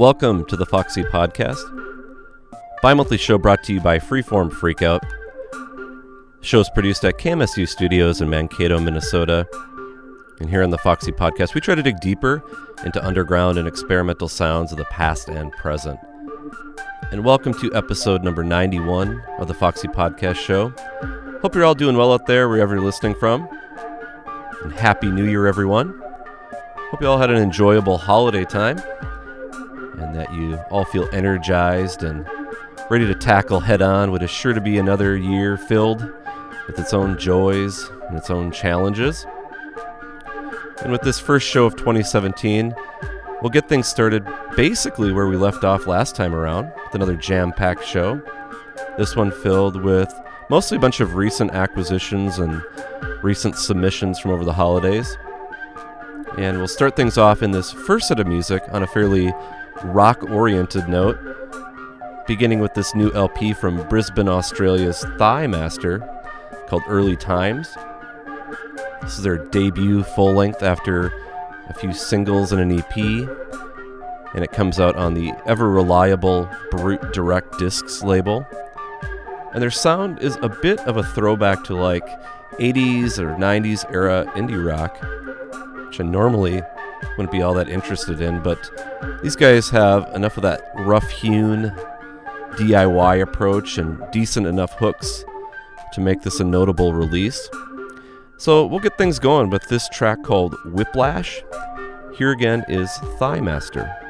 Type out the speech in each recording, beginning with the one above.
Welcome to the Foxy Podcast, bi monthly show brought to you by Freeform Freakout. Show is produced at KMSU Studios in Mankato, Minnesota. And here on the Foxy Podcast, we try to dig deeper into underground and experimental sounds of the past and present. And welcome to episode number 91 of the Foxy Podcast Show. Hope you're all doing well out there, wherever you're listening from. And Happy New Year, everyone. Hope you all had an enjoyable holiday time and that you all feel energized and ready to tackle head on what is sure to be another year filled with its own joys and its own challenges. And with this first show of 2017, we'll get things started basically where we left off last time around with another jam packed show. This one filled with mostly a bunch of recent acquisitions and recent submissions from over the holidays. And we'll start things off in this first set of music on a fairly rock oriented note, beginning with this new LP from Brisbane, Australia's Thigh Master called Early Times. This is their debut full length after a few singles and an EP, and it comes out on the ever reliable Bruit Direct Disques label. And their sound is a bit of a throwback to like 80s or 90s era indie rock, which I normally wouldn't be all that interested in, but these guys have enough of that rough hewn DIY approach and decent enough hooks to make this a notable release. So we'll get things going with this track called Whiplash. Here again is Thigh Master.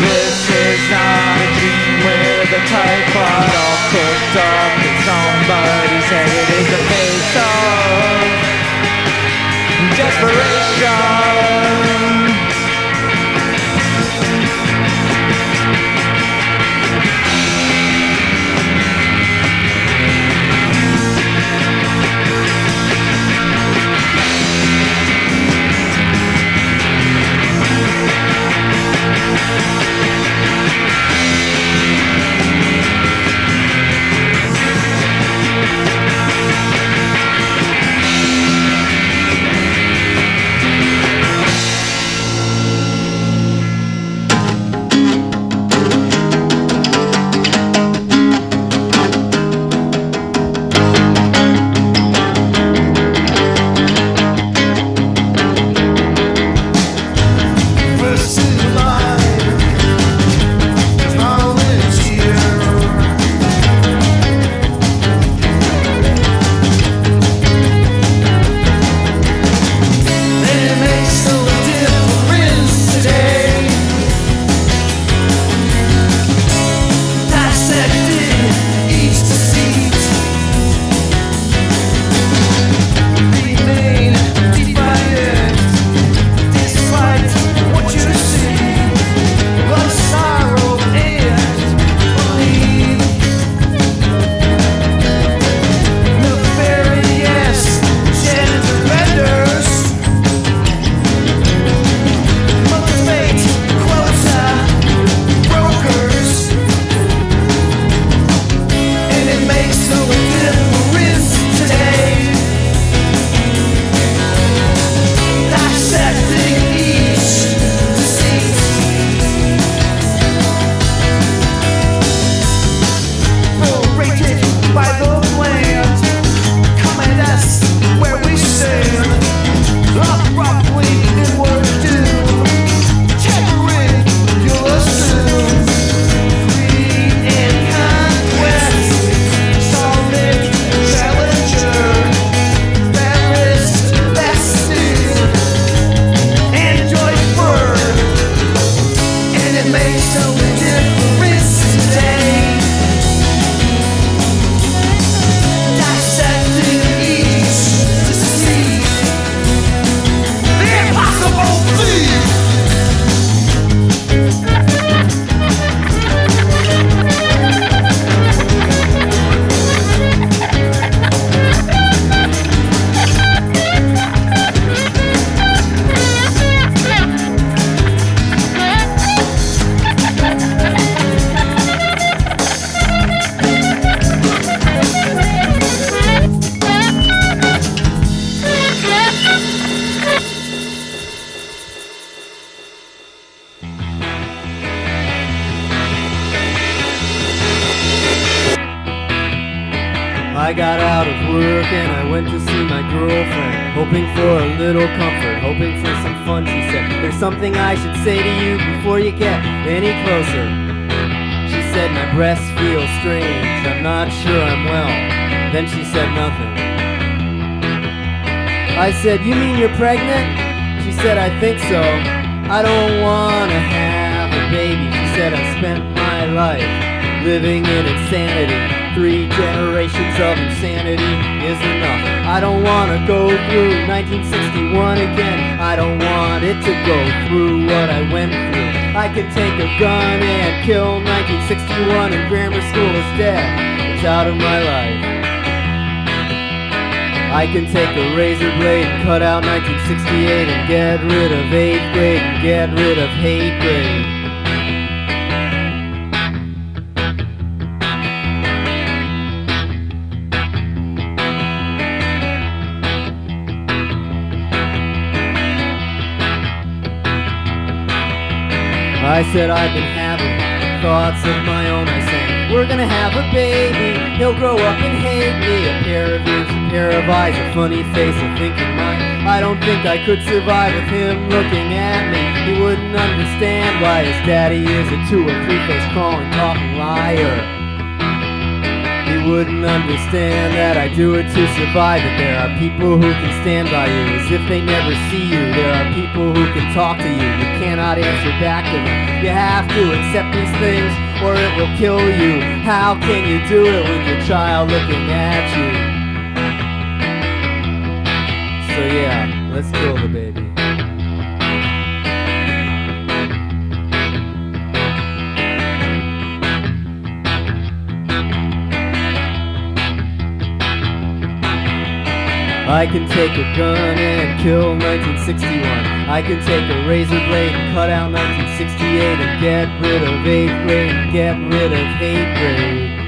This is not a dream with a tripod all cooked up in somebody's head. It is a face of desperation. Three generations of insanity is enough. I don't wanna go through 1961 again. I don't want it to go through what I went through. I can take a gun and kill 1961 and grammar school is dead. It's out of my life. I can take a razor blade and cut out 1968 and get rid of 8th grade and get rid of hate grade. I said I've been having thoughts of my own. I sang, we're gonna have a baby. He'll grow up and hate me. A pair of ears, a pair of eyes, a funny face, a thinking mind. I don't think I could survive with him looking at me. He wouldn't understand why his daddy is a two or three face crawling, talking liar. Wouldn't understand that I do it to survive. That there are people who can stand by you as if they never see you. There are people who can talk to you. You cannot answer back to them. You have to accept these things or it will kill you. How can you do it with your child looking at you? So yeah, let's kill the baby. I can take a gun and kill 1961. I can take a razor blade and cut out 1968 and get rid of 8th grade and get rid of hate grade.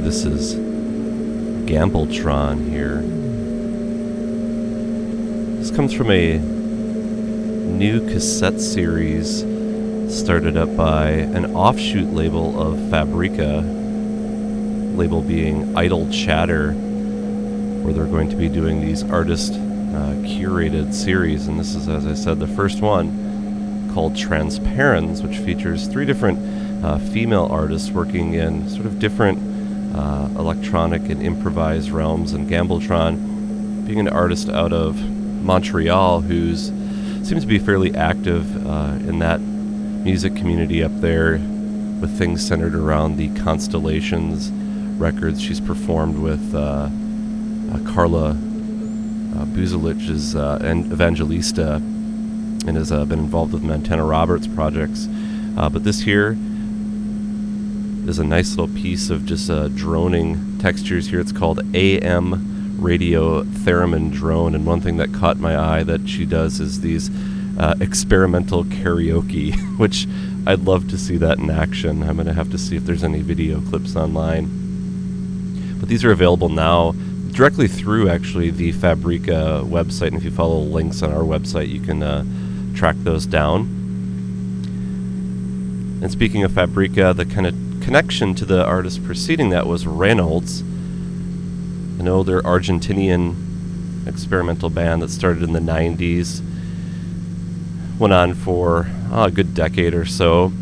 This is Gambletron here. This comes from a new cassette series started up by an offshoot label of Fabrica, label being Idle Chatter, where they're going to be doing these artist uh, curated series. And this is, as I said, the first one called Transparens, which features three different uh, female artists working in sort of different uh, electronic and improvised realms. And Gambletron being an artist out of Montreal who's seems to be fairly active uh, in that music community up there with things centered around the Constellations records. She's performed with uh, uh, Carla uh, Bozulich's uh, and Evangelista and has uh, been involved with Montana Roberts projects. But this here is a nice little piece of just uh, droning textures here. It's called AM Radio Theremin Drone. And one thing that caught my eye that she does is these uh, experimental karaoke, which I'd love to see that in action. I'm going to have to see if there's any video clips online. But these are available now directly through actually the Fabrica website. And if you follow links on our website, you can uh, track those down. And speaking of Fabrica, the kind of connection to the artist preceding that was Reynols, an older Argentinian experimental band that started in the 90s. Went on for uh, a good decade or so.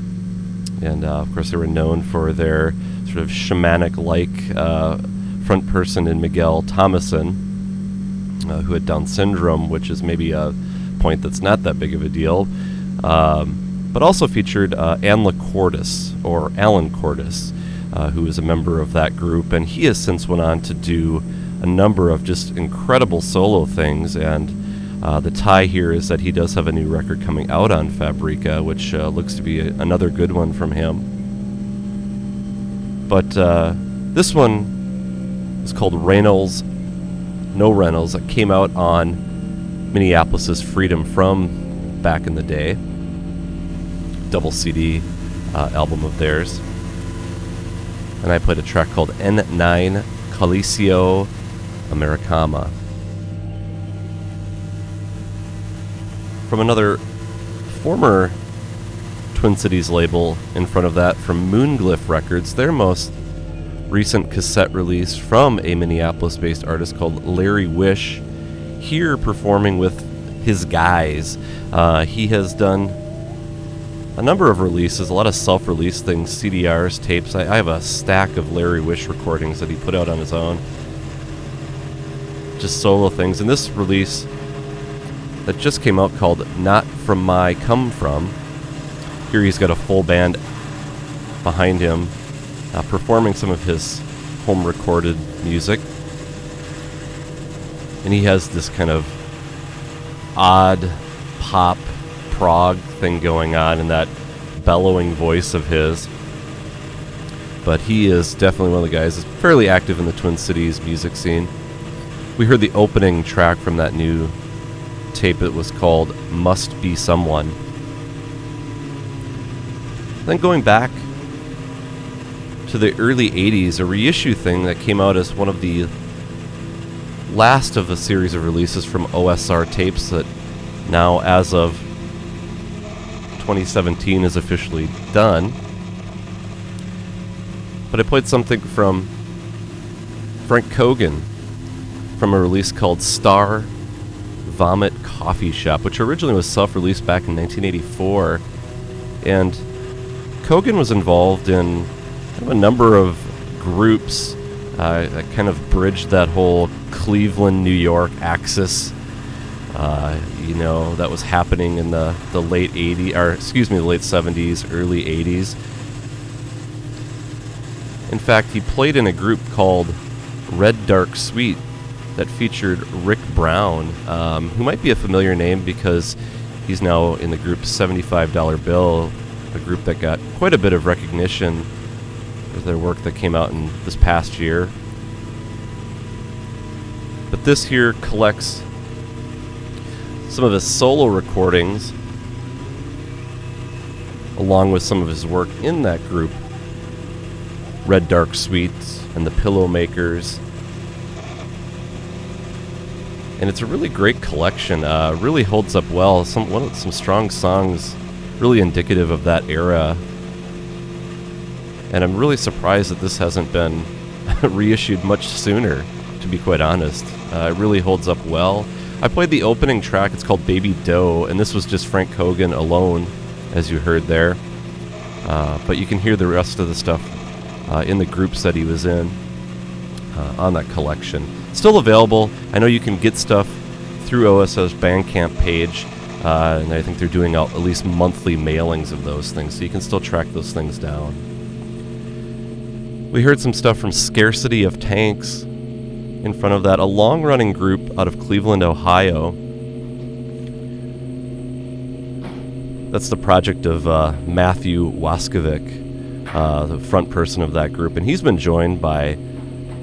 And uh, of course, they were known for their sort of shamanic like uh, front person in Miguel Tomasín, uh, who had Down syndrome, which is maybe a point that's not that big of a deal. Um, but also featured uh, Anla Courtis, or Alan Courtis, uh, who is a member of that group, and he has since went on to do a number of just incredible solo things. And uh, the tie here is that he does have a new record coming out on Fabrica, which uh, looks to be a, another good one from him. But uh, this one is called Reynols, No Reynols. It came out on Minneapolis's Freedom From back in the day double CD uh, album of theirs. And I played a track called N9 Coliseo Americana. From another former Twin Cities label in front of that from Moonglyph Records, their most recent cassette release from a Minneapolis based artist called Larry Wish, here performing with his guys. Uh, he has done a number of releases, a lot of self release things, CDRs, tapes. I, I, have a stack of Larry Wish recordings that he put out on his own. Just solo things. And this release that just came out called Not From My Come From. Here he's got a full band behind him uh, performing some of his home recorded music. And he has this kind of odd pop prog thing going on in that bellowing voice of his. But he is definitely one of the guys that's fairly active in the Twin Cities music scene. We heard the opening track from that new tape that was called Must Be Someone. Then going back to the early 80s, a reissue thing that came out as one of the last of a series of releases from OSR tapes that now, as of 2017 is officially done. But I played something from Frank Cogan from a release called Star Vomit Coffee Shop, which originally was self released back in 1984. And Cogan was involved in kind of a number of groups uh, that kind of bridged that whole Cleveland, New York axis uh, you know, that was happening in the, the late 80s, or excuse me, the late 70s, early 80s. In fact, he played in a group called Red Dark Sweet that featured Rick Brown, um, who might be a familiar name because he's now in the group $75 bill, a group that got quite a bit of recognition for their work that came out in this past year. But this here collects some of his solo recordings, along with some of his work in that group, Red Dark Sweets and the Pillow Makers. And it's a really great collection. Uh, really holds up well. Some one, some strong songs, really indicative of that era. And I'm really surprised that this hasn't been reissued much sooner. To be quite honest, uh, it really holds up well. I played the opening track. It's called Baby Doe, and this was just Frank Cogan alone, as you heard there. Uh, but you can hear the rest of the stuff uh, in the groups that he was in uh, on that collection. Still available. I know you can get stuff through OSR's Bandcamp page, uh, and I think they're doing at least monthly mailings of those things, so you can still track those things down. We heard some stuff from Scarcity of Tanks in front of that, a long running group out of Cleveland, Ohio. That's the project of uh, Matthew Wascovich, uh, the front person of that group, and he's been joined by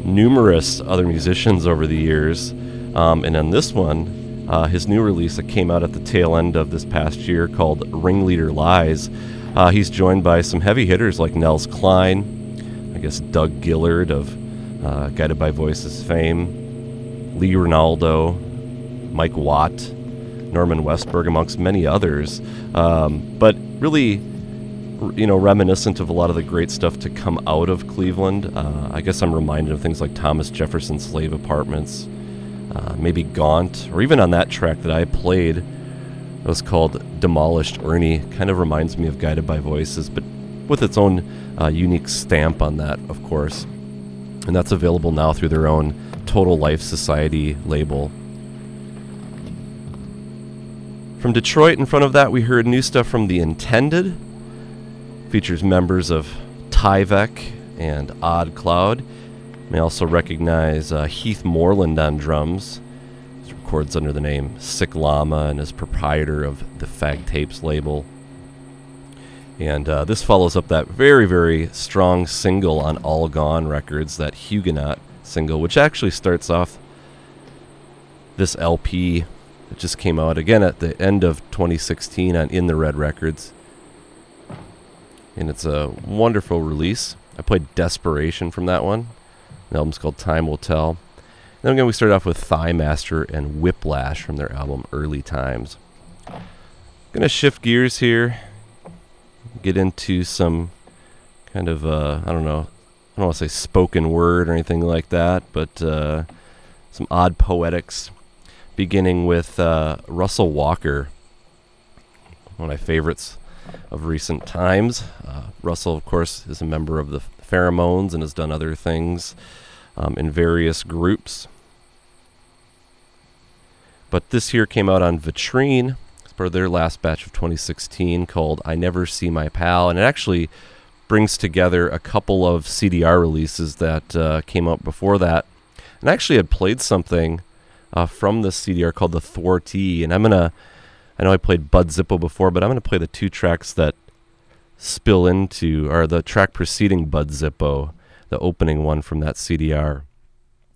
numerous other musicians over the years. Um, and on this one, uh, his new release that came out at the tail end of this past year called Ringleader Lies, uh, he's joined by some heavy hitters like Nels Cline, I guess Doug Gillard of uh, Guided by Voices fame, Lee Ranaldo, Mike Watt, Norman Westberg, amongst many others. Um, but really, you know, reminiscent of a lot of the great stuff to come out of Cleveland. Uh, I guess I'm reminded of things like Thomas Jefferson's Slave Apartments, uh, maybe Gaunt, or even on that track that I played. It was called Demolished Ernie. Kind of reminds me of Guided by Voices, but with its own uh, unique stamp on that, of course and that's available now through their own Total Life Society label. From Detroit, in front of that, we heard new stuff from The Intended. Features members of Tyvek and Odd Cloud. May also recognize uh, Heath Moerland on drums. He records under the name Sick Llama and is proprietor of the Fag Tapes label. And uh, this follows up that very, very strong single on All Gone Records, that Huguenot single, which actually starts off this LP that just came out again at the end of 2016 on In the Red Records. And it's a wonderful release. I played Desperation from that one. The album's called Time Will Tell. Then again, we start off with Thigh Master and Whiplash from their album Early Times. Gonna shift gears here get into some kind of uh, I don't know I don't want to say spoken word or anything like that, but uh, some odd poetics, beginning with uh, Russell Walker, one of my favorites of recent times. Uh, Russell, of course, is a member of the Pheromoans and has done other things um, in various groups. But this here came out on Vitrine for their last batch of 2016 called I Never See My Pal. And it actually brings together a couple of CDR releases that uh, came out before that. And I actually had played something uh, from this CDR called The Thwartee. And I'm going to, I know I played Bud Zippo before, but I'm going to play the two tracks that spill into, or the track preceding Bud Zippo, the opening one from that CDR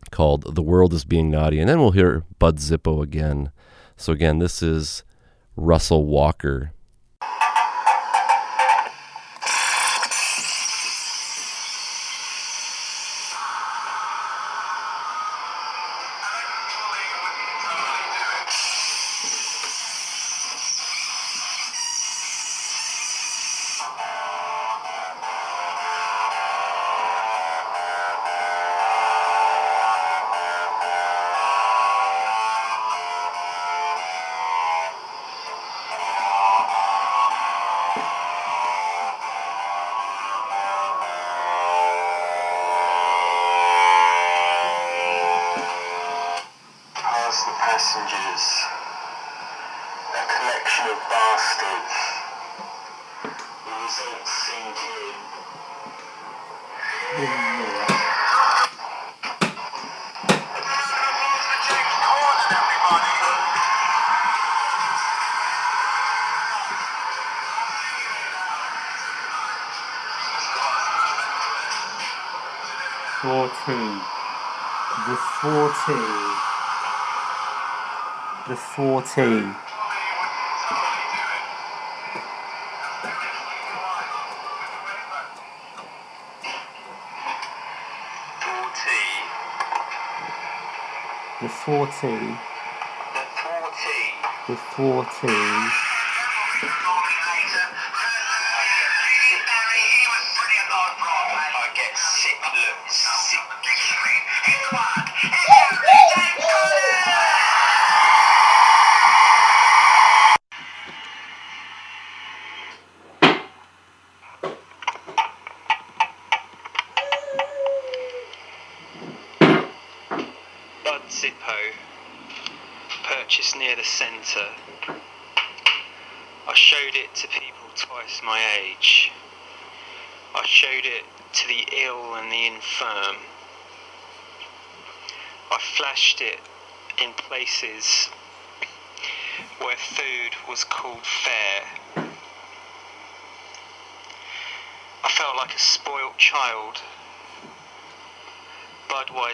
called The World is Being Naughty. And then we'll hear Bud Zippo again. So again, this is Russell Walker.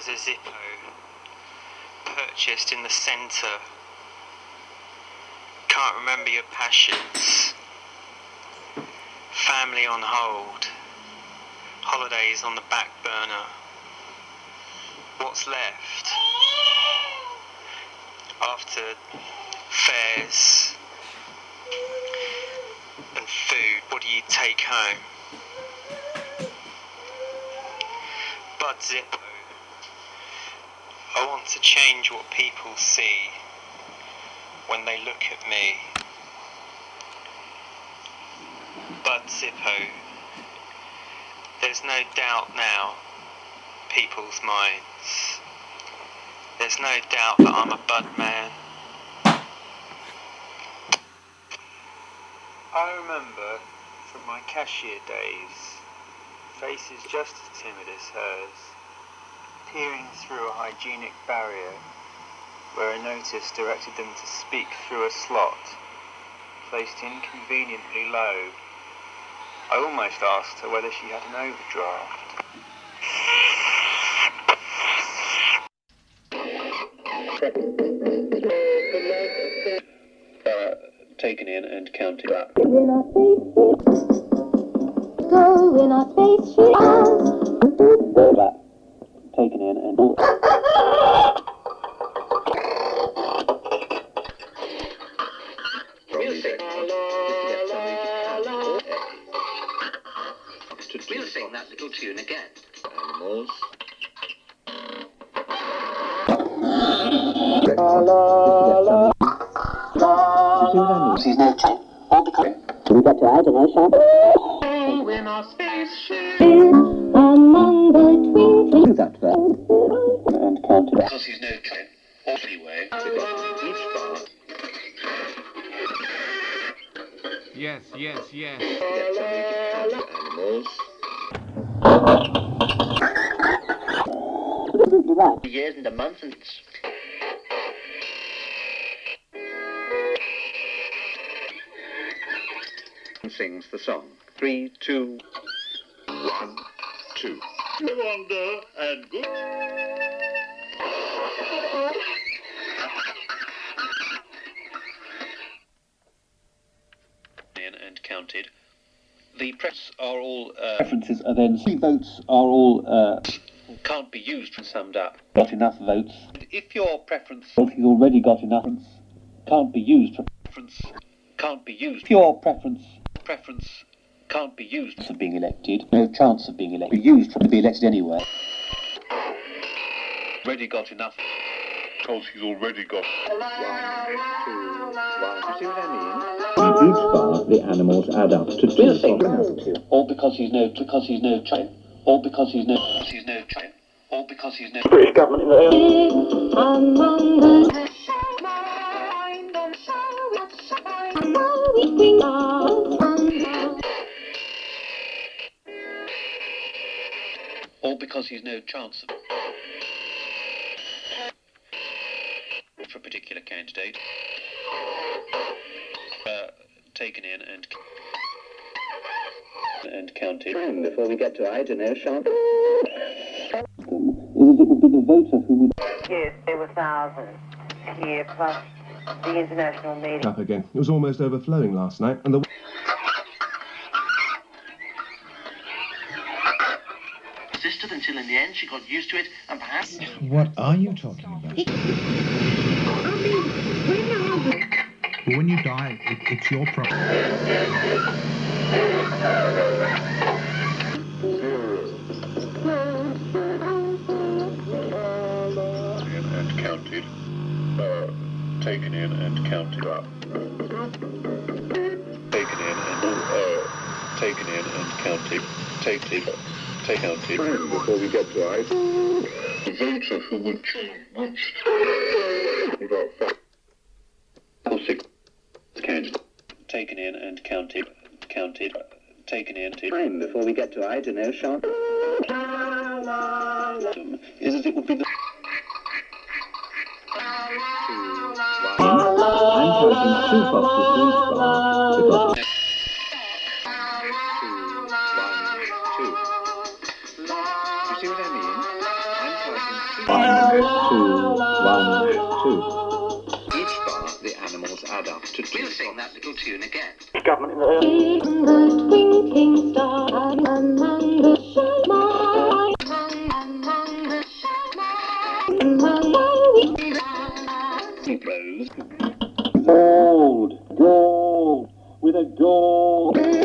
Budweiser Zippo, purchased in the centre. Can't remember your passions. Family on hold. Holidays on the back burner. What's left? After fares and food, what do you take home? Bud Zippo. To change what people see when they look at me. Bud Zippo. There's no doubt now, people's minds. There's no doubt that I'm a bud man. I remember from my cashier days, faces just as timid as hers, peering through a hygienic barrier where a notice directed them to speak through a slot, placed inconveniently low. I almost asked her whether she had an overdraft. Uh, taken in and counted up. in our faces. So in our face she asks. Taken in and Music. We'll sing that little tune again. Animals. She's no time. All because We got to imagination. Among animals. Years and the months then three votes are all uh, can't be used and summed up. Got enough votes. If your preference if you've already got enough can't be used for preference can't be used. If your preference preference can't be used for being elected. No chance of being elected. Be used to be elected anyway. Already got enough. Because he's already got. In each bar, the animals add up to two. All because he's no, because he's no train. All because he's no, he's no train. All because he's no. among the weeping All because he's no chance of. For a particular candidate. Taken in and. And counted. Before we get to I don't know, Sean. Is it would be the voter who would. Yes, there were thousands here, plus the international media. up again. It was almost overflowing last night, and the Resisted until in the end she got used to it and perhaps. What are you talking about? When you die, it, it's your problem. and counted. Uh, taken in and counted up. Taken in and uh, taken in and counted. Taken, take counted. Before we get to ice. The votes of who would change much. About five. Oh, six. Counted. Taken in and counted. Counted. Taken in. Time before we get to I don't know, Sean. Is as it would be the. I'm counting two foxes for add up to two. We'll sing that little tune again. In uh, the twinkling star, among the stars, among the stars, among the Gold, gold, with a gold.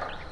you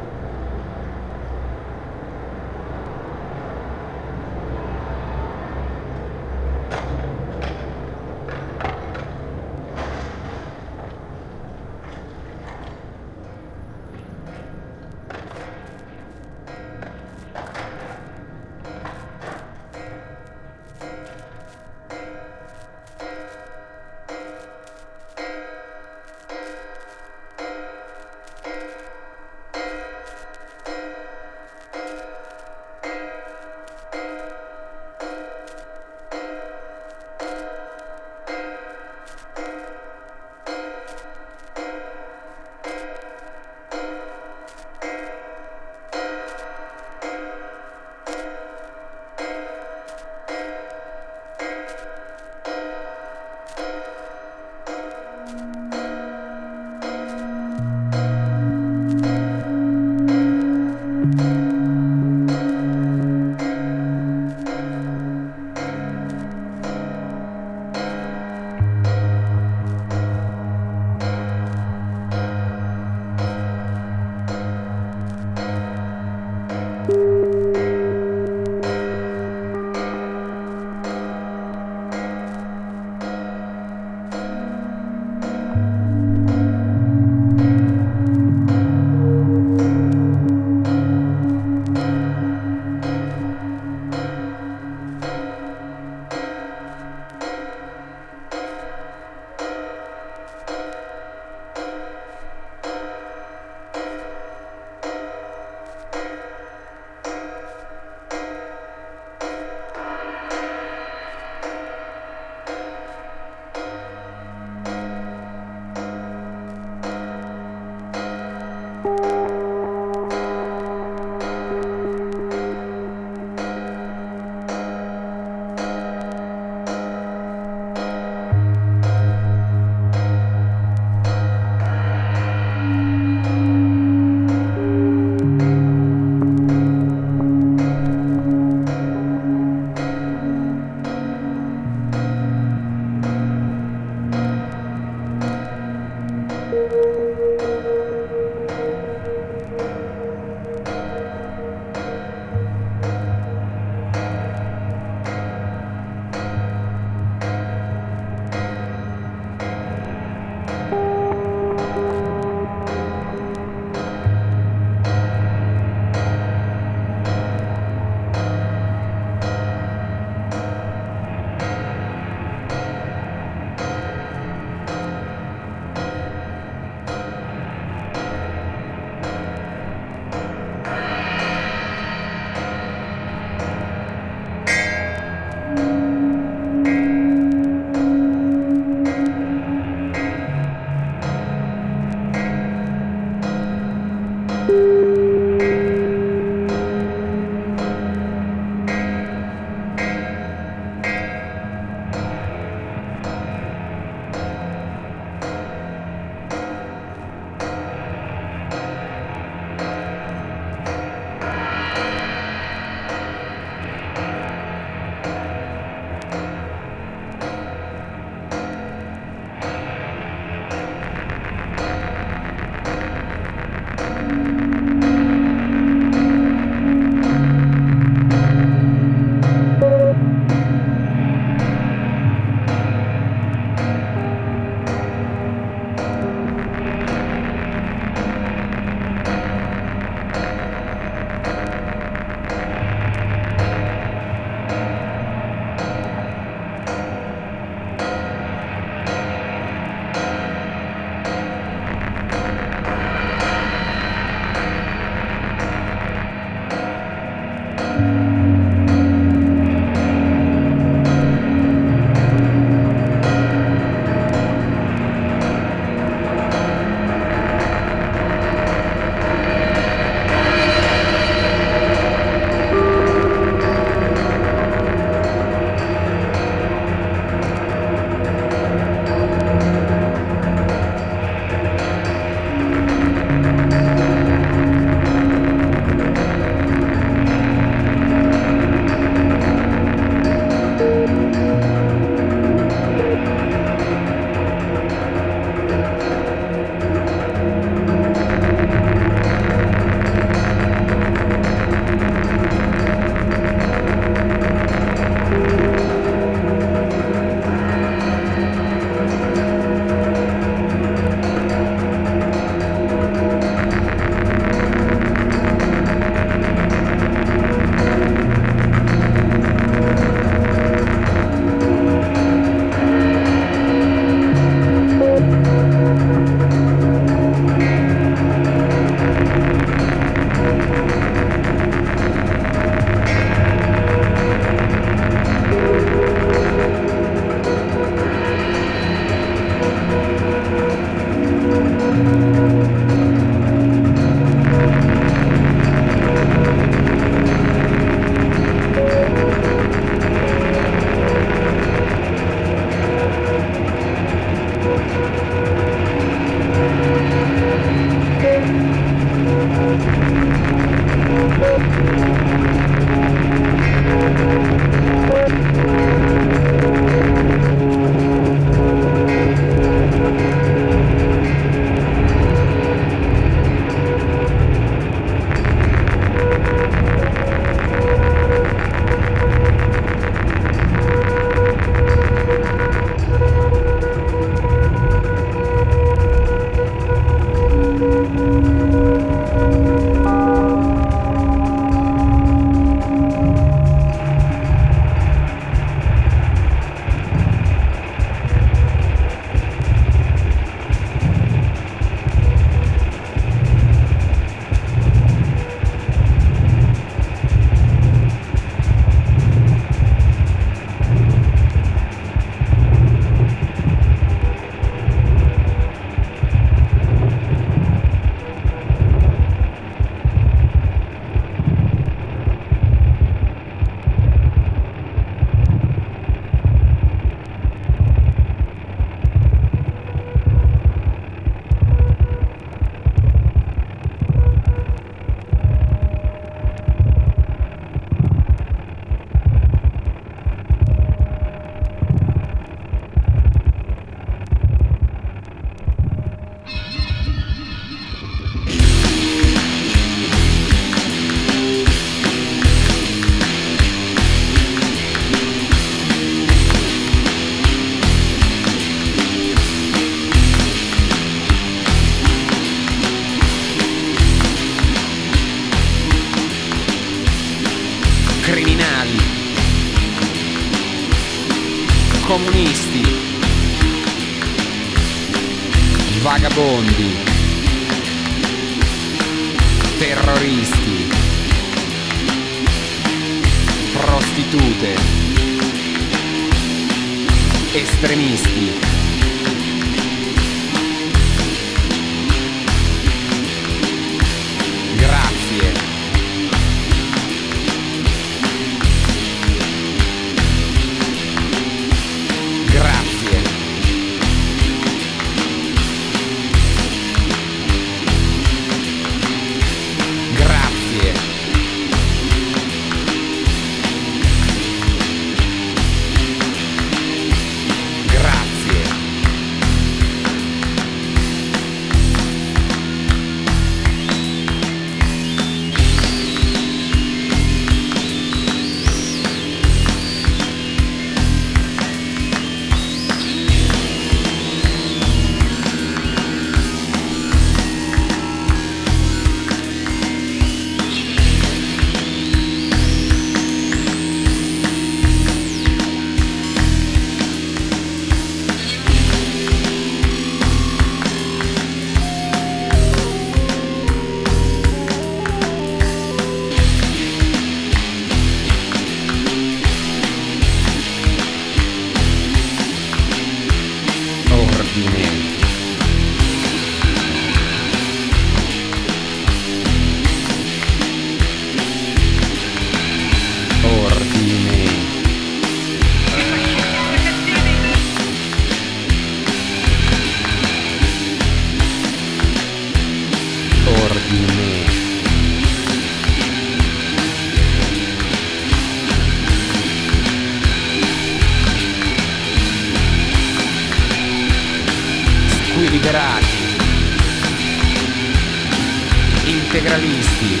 integralisti,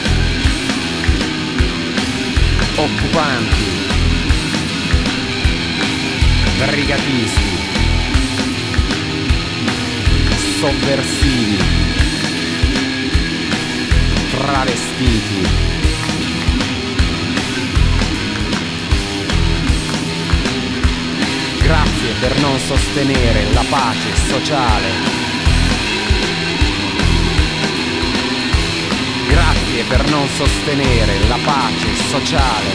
occupanti, brigatisti, sovversivi, travestiti. Grazie per non sostenere la pace sociale. Grazie per non sostenere la pace sociale.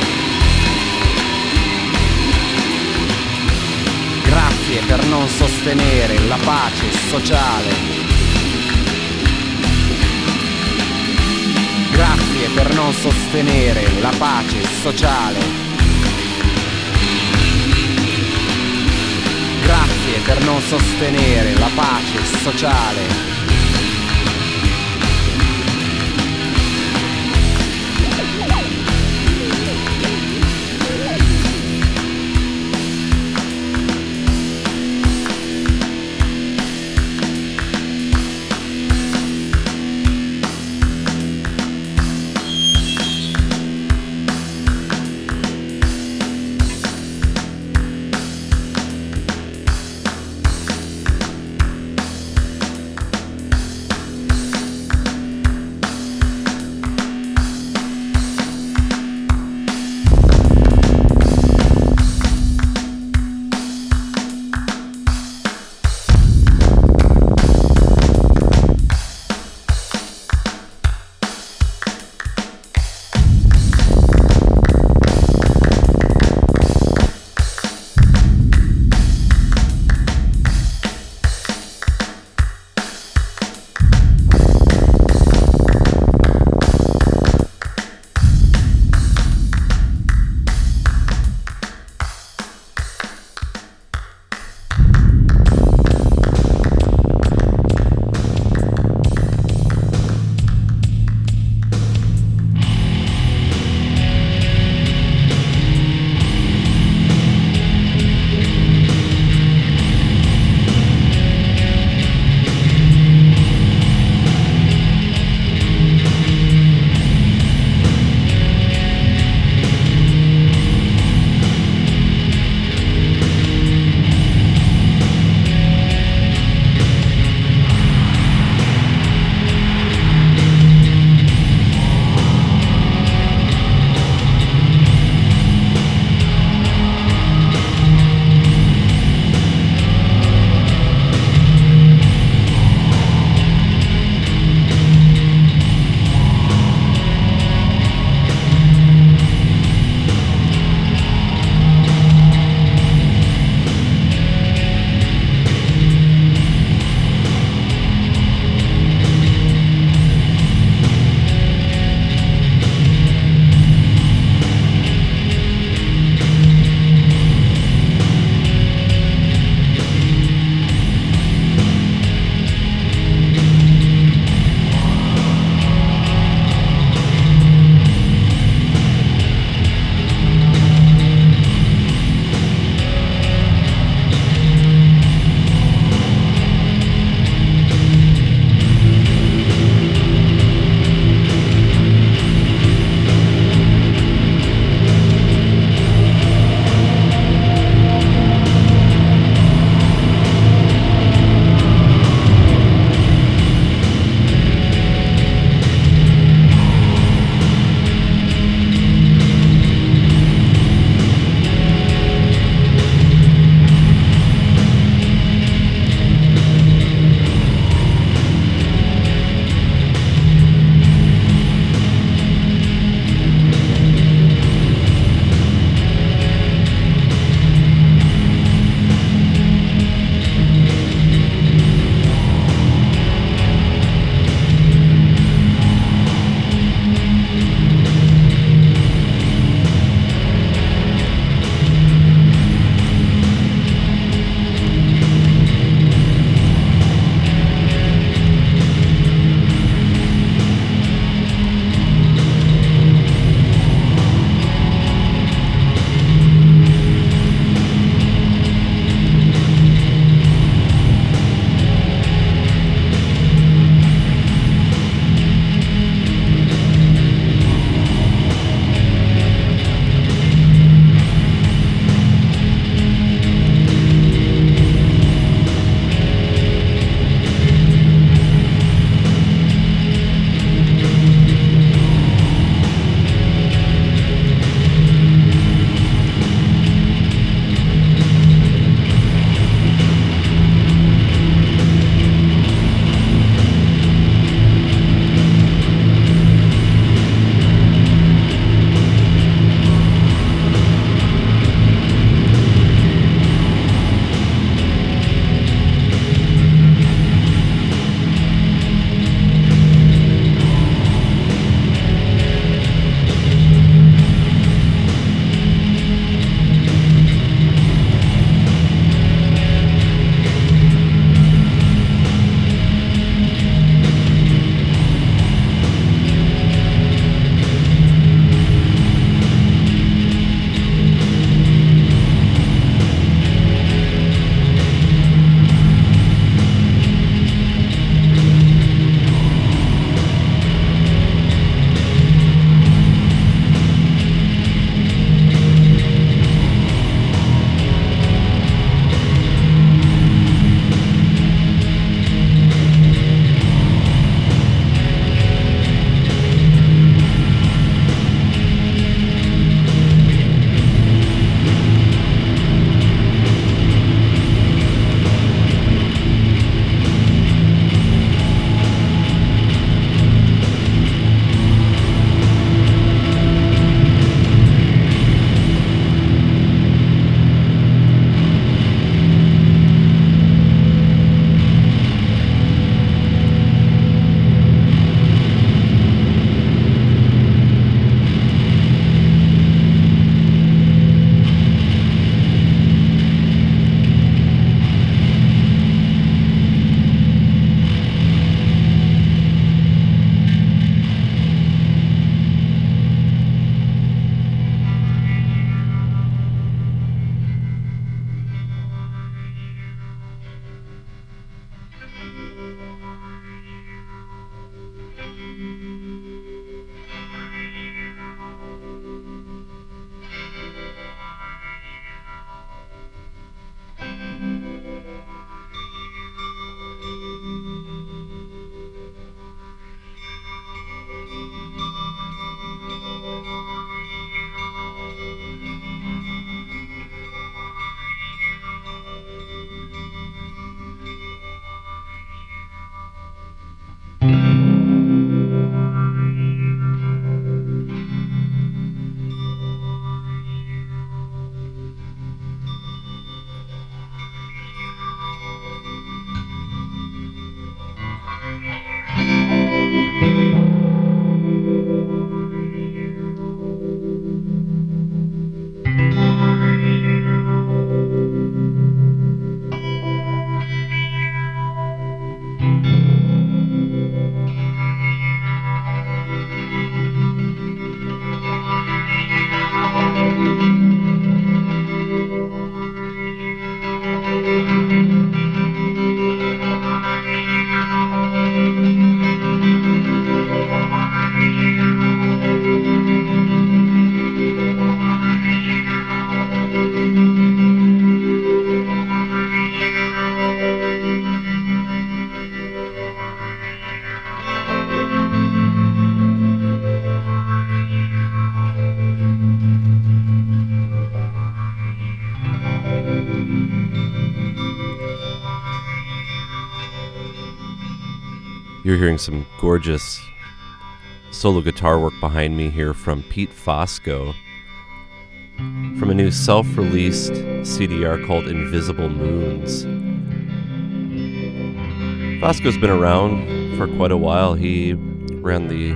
Grazie per non sostenere la pace sociale. Grazie per non sostenere la pace sociale. Grazie per non sostenere la pace sociale. Hearing some gorgeous solo guitar work behind me here from Pete Fosco from a new self released CDR called Invisible Moons. Fosco's been around for quite a while. He ran the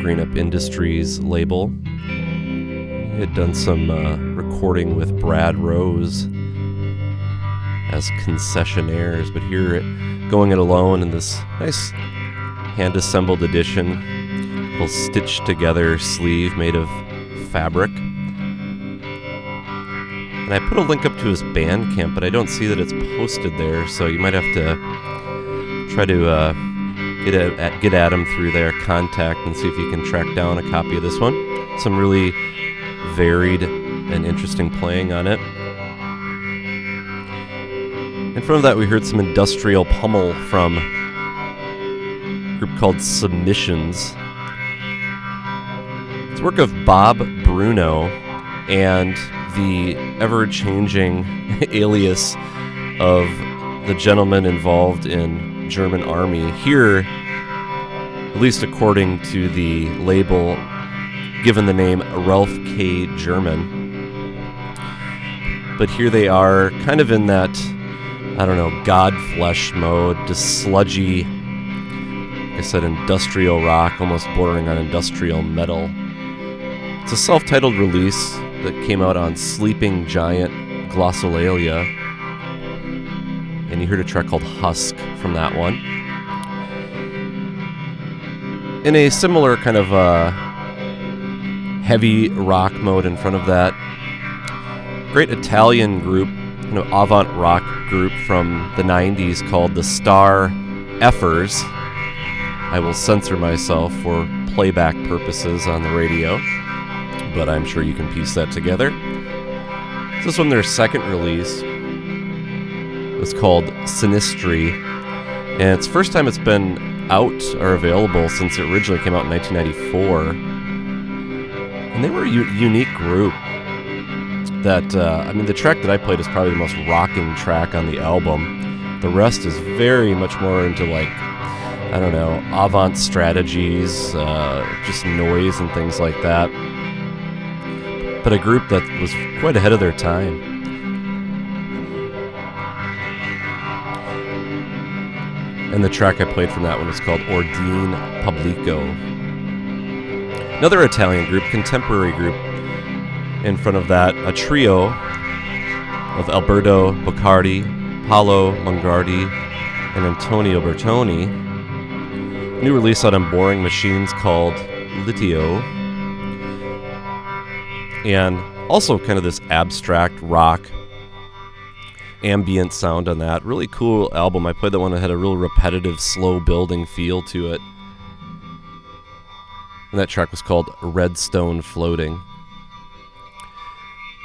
Green Up Industries label. He had done some uh, recording with Brad Rose as concessionaires, but here going it alone in this nice hand assembled edition, little stitched together sleeve made of fabric. And I put a link up to his Bandcamp, but I don't see that it's posted there, so you might have to try to uh, get at, get at him through their contact and see if you can track down a copy of this one. Some really varied and interesting playing on it. In front of that, we heard some industrial pummel from called Submissions. It's work of Bob Bruno and the ever changing alias of the gentleman involved in German army. Here, at least according to the label, given the name Ralph K. German. But here they are, kind of in that, I don't know, Godflesh mode, just sludgy, I said, industrial rock, almost bordering on industrial metal. It's a self titled release that came out on Sleeping Giant Glossolalia. And you heard a track called Husk from that one. In a similar kind of uh, heavy rock mode in front of that, great Italian group, you avant rock group from the 90s called the Star Effers. I will censor myself for playback purposes on the radio but I'm sure you can piece that together. This is from their second release. It's called Sinistri, and it's first time it's been out or available since it originally came out in 1994. And they were a u- unique group. That uh, I mean, the track that I played is probably the most rocking track on the album. The rest is very much more into like I don't know avant strategies, uh, just noise and things like that but a group that was quite ahead of their time. And the track I played from that one is called Ordine Pubblico. Another Italian group, contemporary group. In front of that, a trio of Alberto Boccardi, Paolo Mongardi, and Antonio Bertoni. New release out on Boring Machines called Litio and also kind of this abstract rock ambient sound on that. Really cool album. I played that one that had a real repetitive, slow building feel to it. And that track was called Redstone Floating.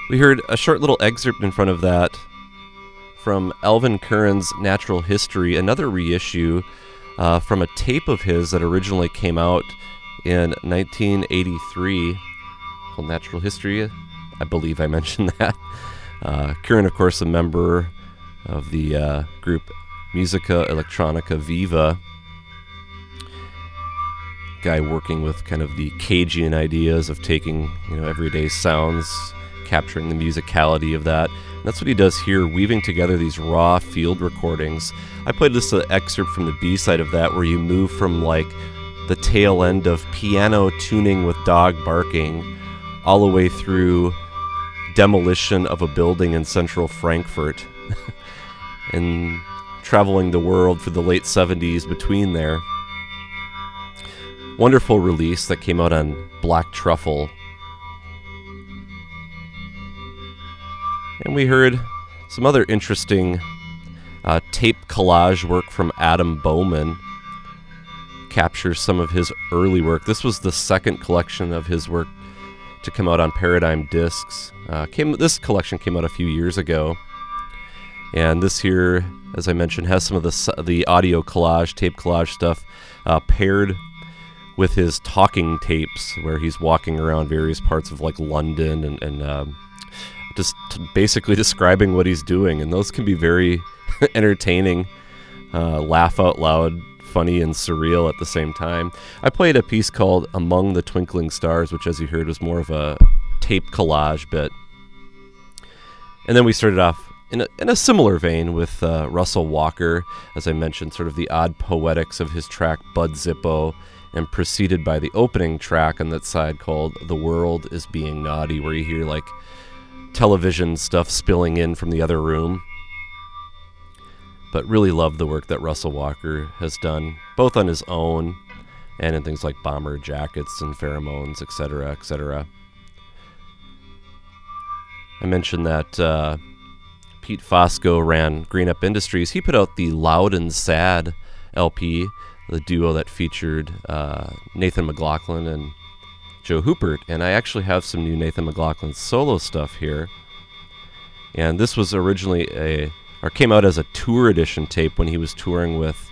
We heard a short little excerpt in front of that from Alvin Curran's Natural History, another reissue uh, from a tape of his that originally came out in 1983 called Natural History. I believe I mentioned that. Uh, Curran, of course, a member of the uh, group Musica Electronica Viva. Guy working with kind of the Cagean ideas of taking, you know, everyday sounds, capturing the musicality of that. That's what he does here, weaving together these raw field recordings. I played this excerpt from the B side of that, where you move from like the tail end of piano tuning with dog barking all the way through demolition of a building in central Frankfurt and traveling the world for the late 70s between there. Wonderful release that came out on Black Truffle. And we heard some other interesting uh, tape collage work from Adam Bohman. Captures some of his early work. This was the second collection of his work to come out on Paradigm Discs. Uh, came this collection came out a few years ago, and this here, as I mentioned, has some of the the audio collage, tape collage stuff uh, paired with his talking tapes, where he's walking around various parts of like London and, and um, just basically describing what he's doing, and those can be very entertaining, uh, laugh out loud, funny and surreal at the same time. I played a piece called Among the Twinkling Stars, which, as you heard, was more of a tape collage bit. And then we started off in a, in a similar vein with uh, Russell Walker, as I mentioned, sort of the odd poetics of his track Bud Zippo, and preceded by the opening track on that side called The World is Being Naughty, where you hear like television stuff spilling in from the other room. But really love the work that Russell Walker has done, both on his own and in things like Bomber Jackets and Pheromoans, etc., etc. I mentioned that uh, Pete Fosco ran Green Up Industries. He put out the Loud and Sad LP, the duo that featured uh, Nathan McLaughlin and Joe Houpert. And I actually have some new Nathan McLaughlin solo stuff here. And this was originally a, or came out as a tour edition tape when he was touring with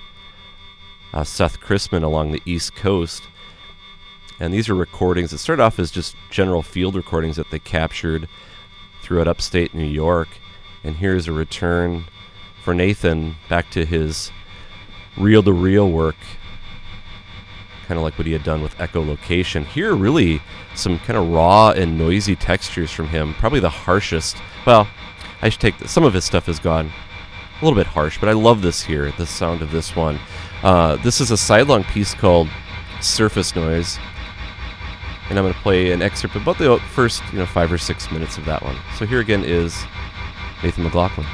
uh, Seth Chrisman along the East Coast. And these are recordings that started off as just general field recordings that they captured throughout upstate New York. And here's a return for Nathan back to his reel to reel work, kind of like what he had done with echolocation. Here, really, some kind of raw and noisy textures from him. Probably the harshest. Well, I should take this. some of his stuff is gone a little bit harsh, but I love this here, the sound of this one. Uh, this is a sidelong piece called Surface Noise, and I'm going to play an excerpt about the first, you know, five or six minutes of that one. So here again is Nathan McLaughlin.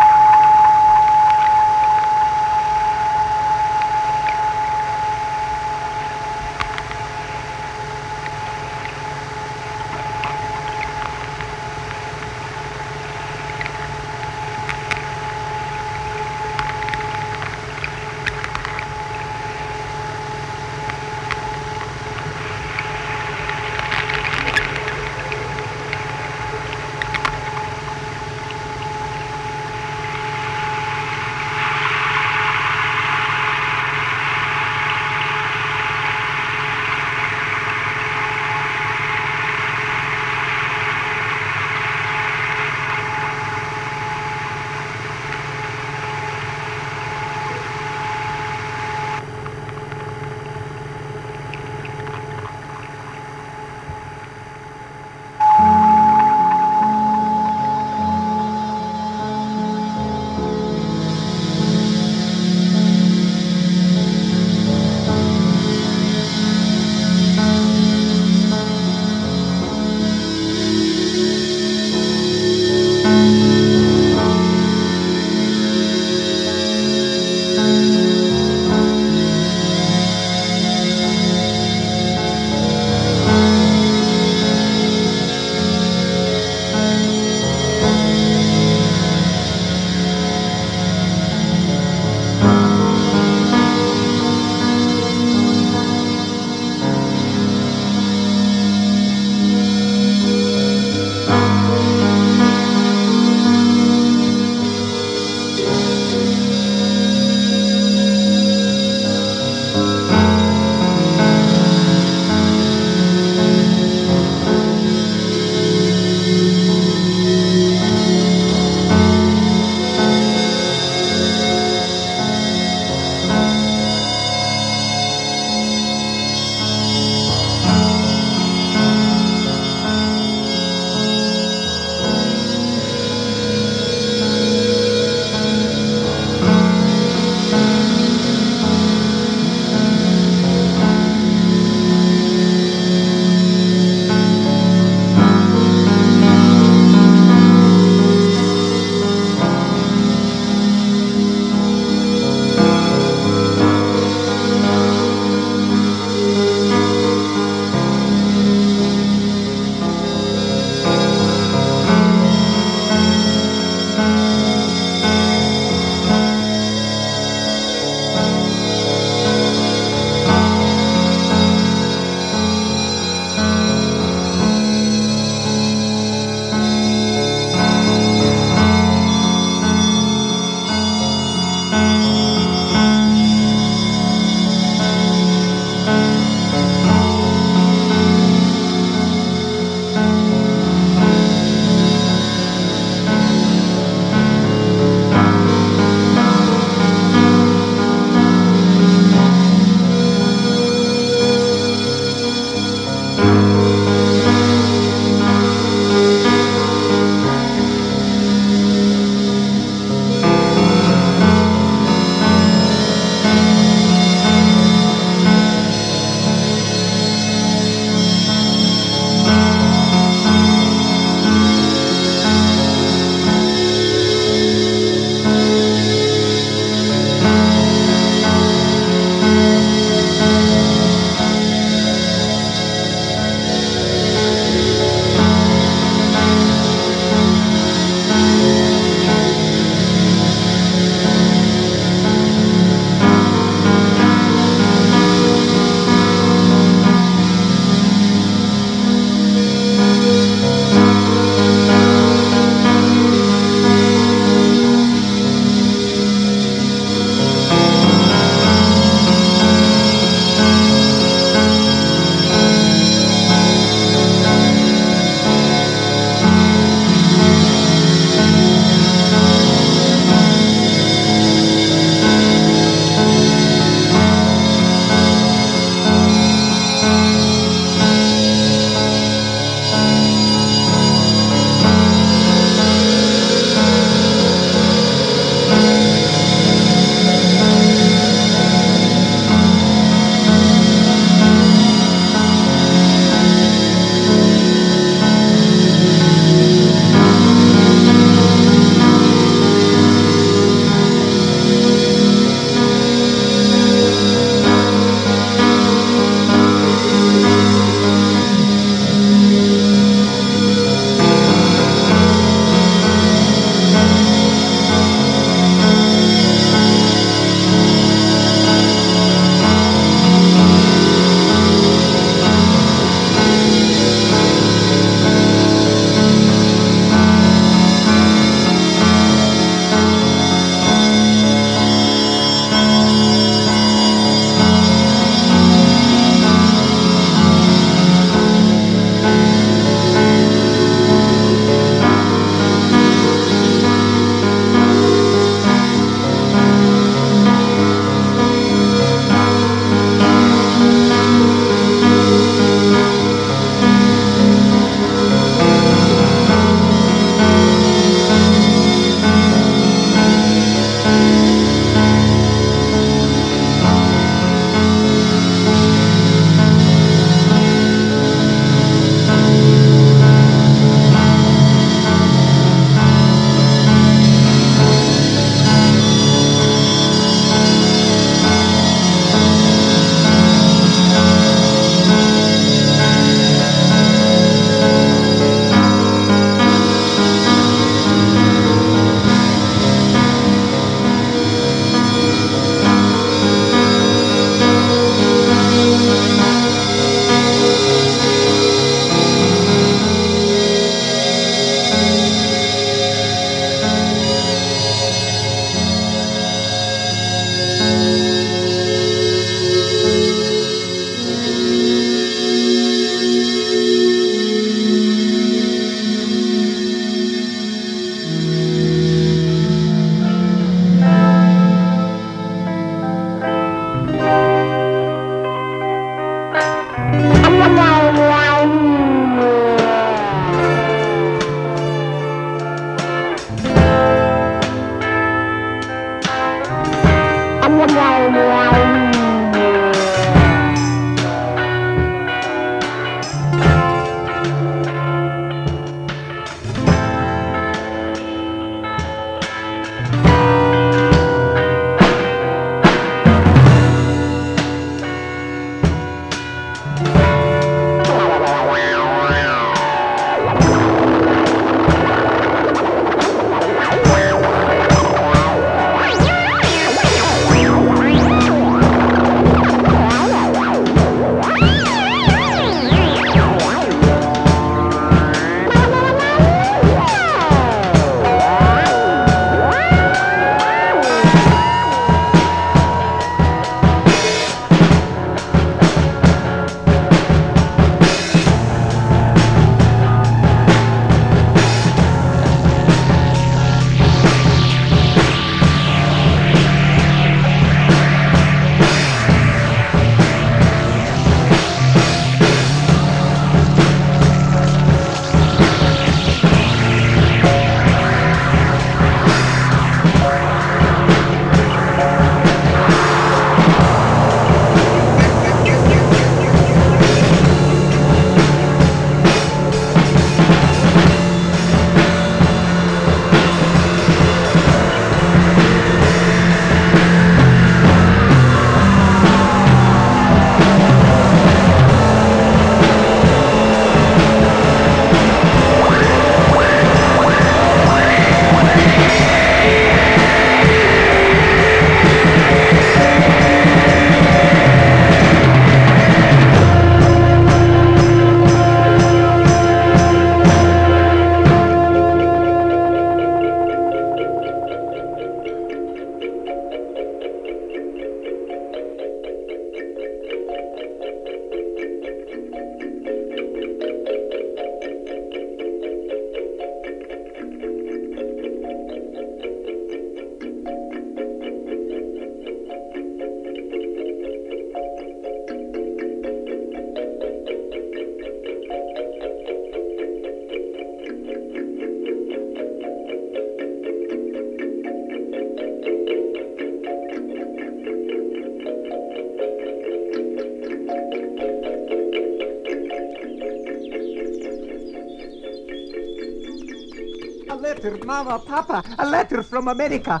Mama, Papa, a letter from America.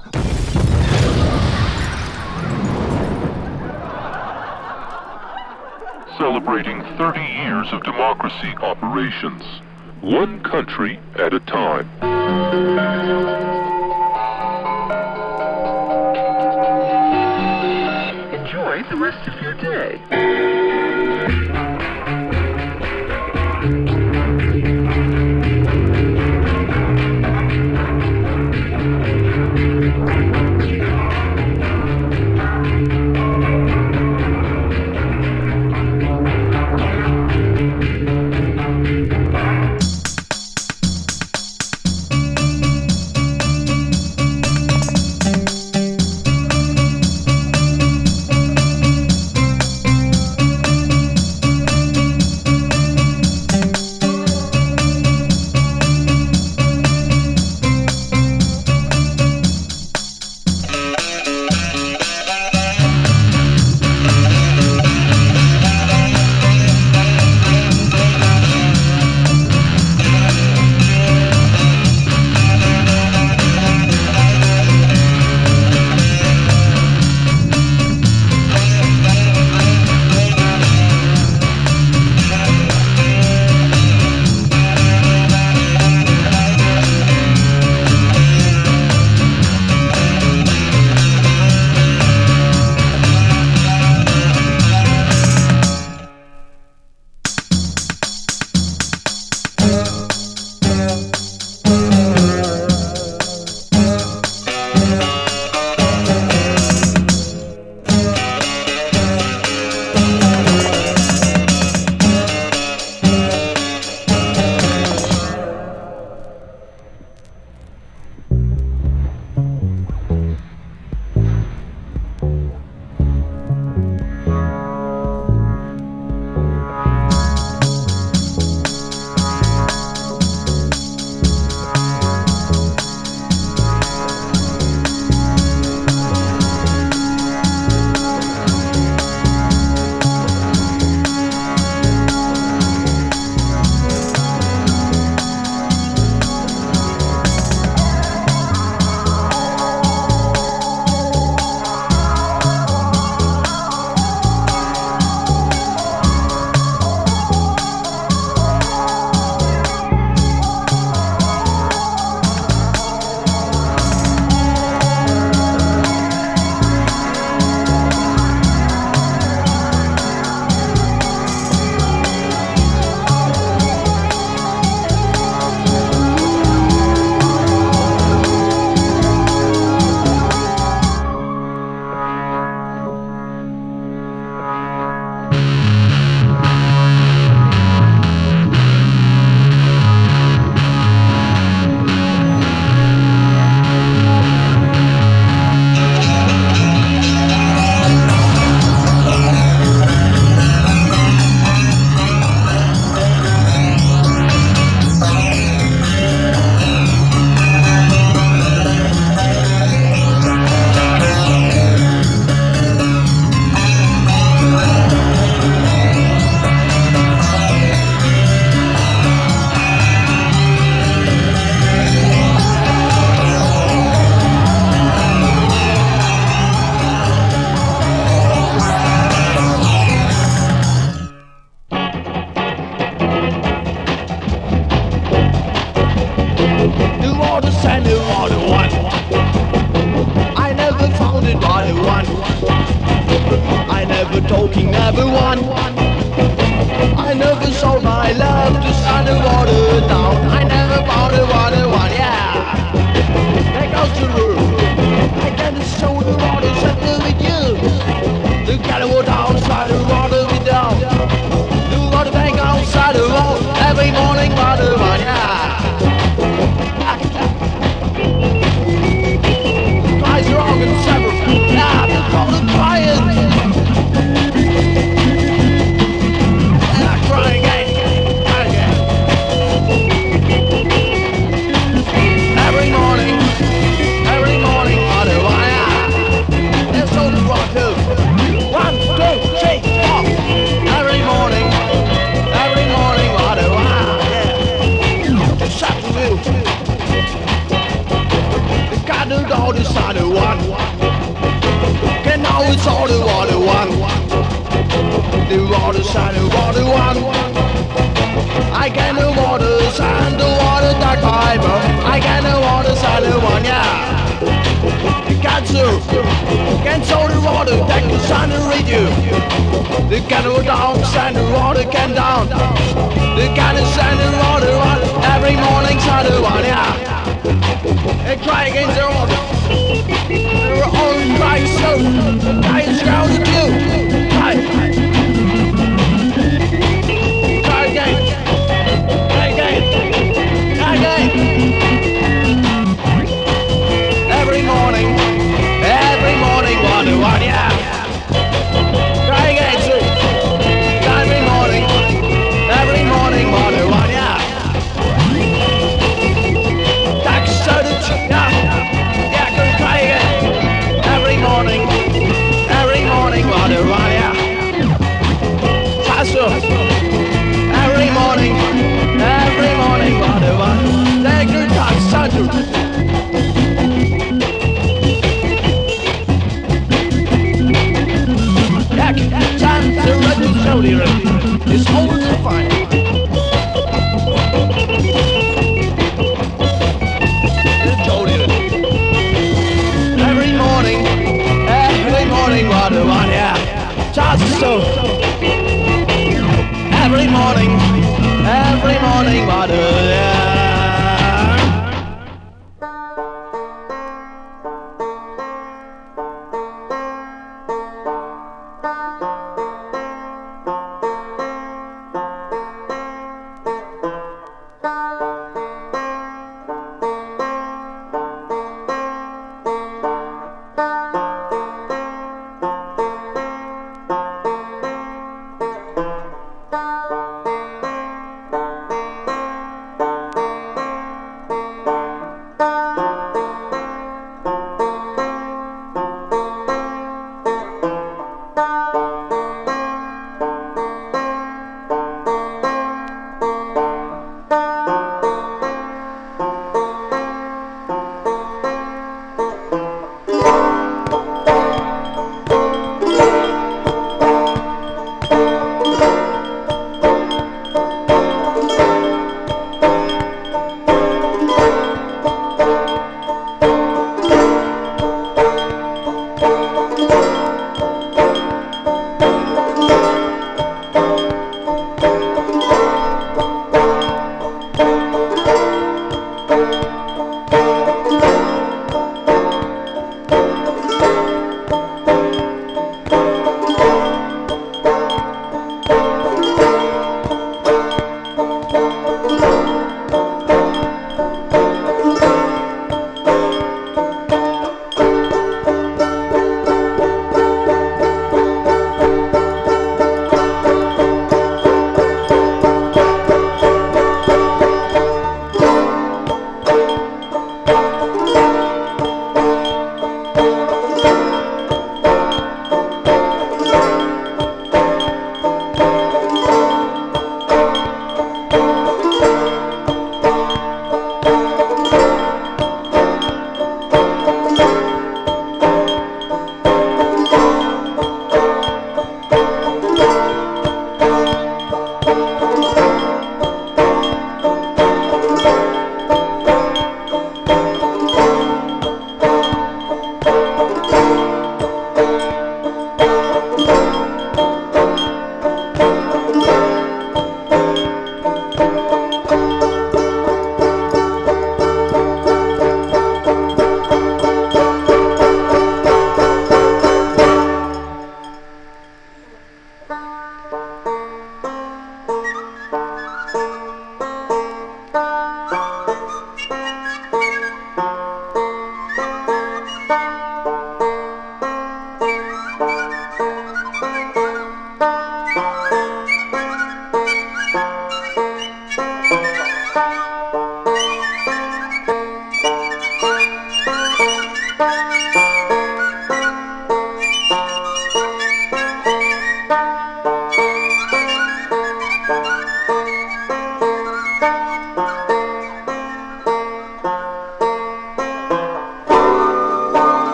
Celebrating 30 years of democracy operations, one country at a time.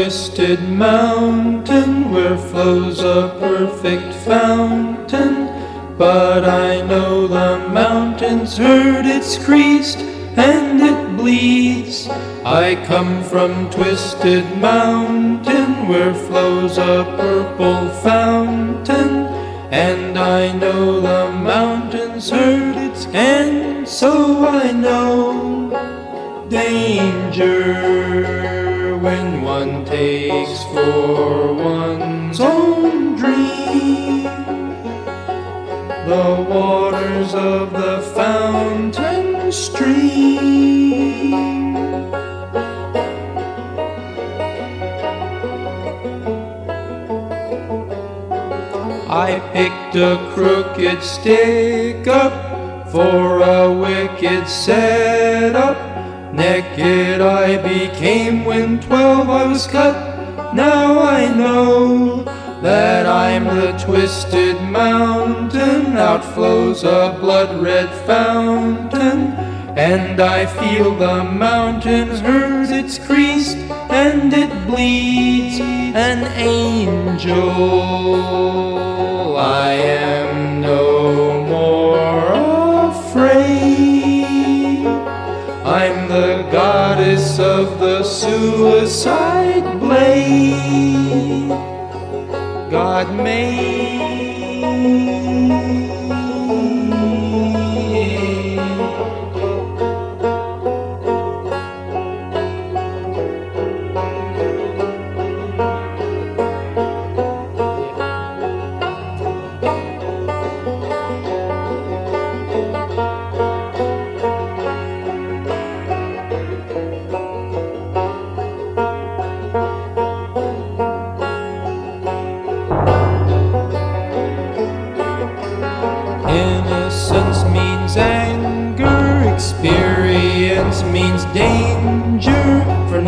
Twisted Mountain where flows a perfect fountain. But I know the mountain's hurt, it's creased, and it bleeds. I come from Twisted Mountain where flows a purple fountain. And I know the mountain's hurt, it's and so I know danger when one takes for one's own dream the waters of the fountain stream. I picked a crooked stick up for a wicked setup. Naked I became when twelve I was cut. Now I know that I'm the twisted mountain. Out flows a blood red fountain. And I feel the mountain hurt, it's creased and it bleeds. An angel, I am no more goddess of the suicide blade. God made.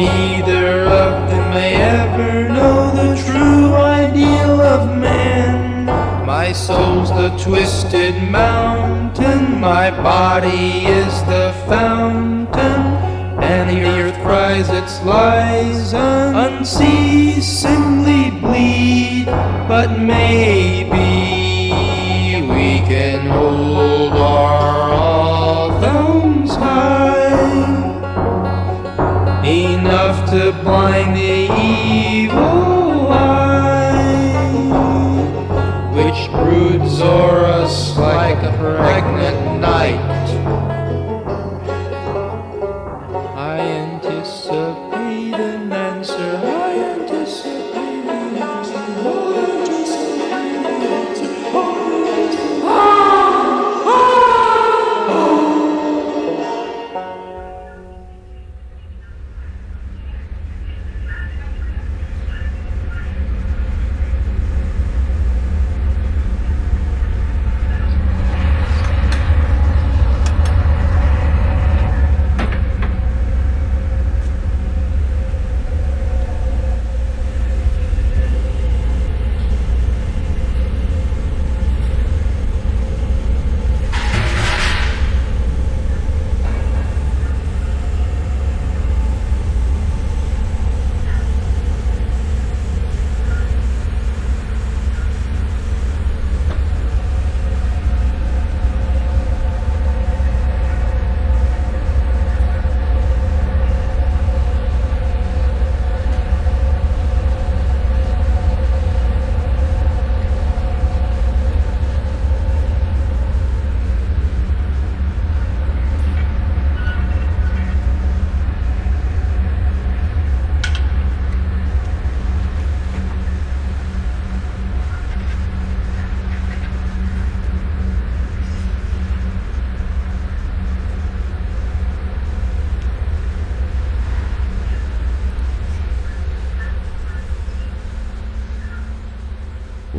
Neither of them may ever know the true ideal of man. My soul's the twisted mountain, my body is the fountain. And the earth cries its lies unceasingly bleed, but maybe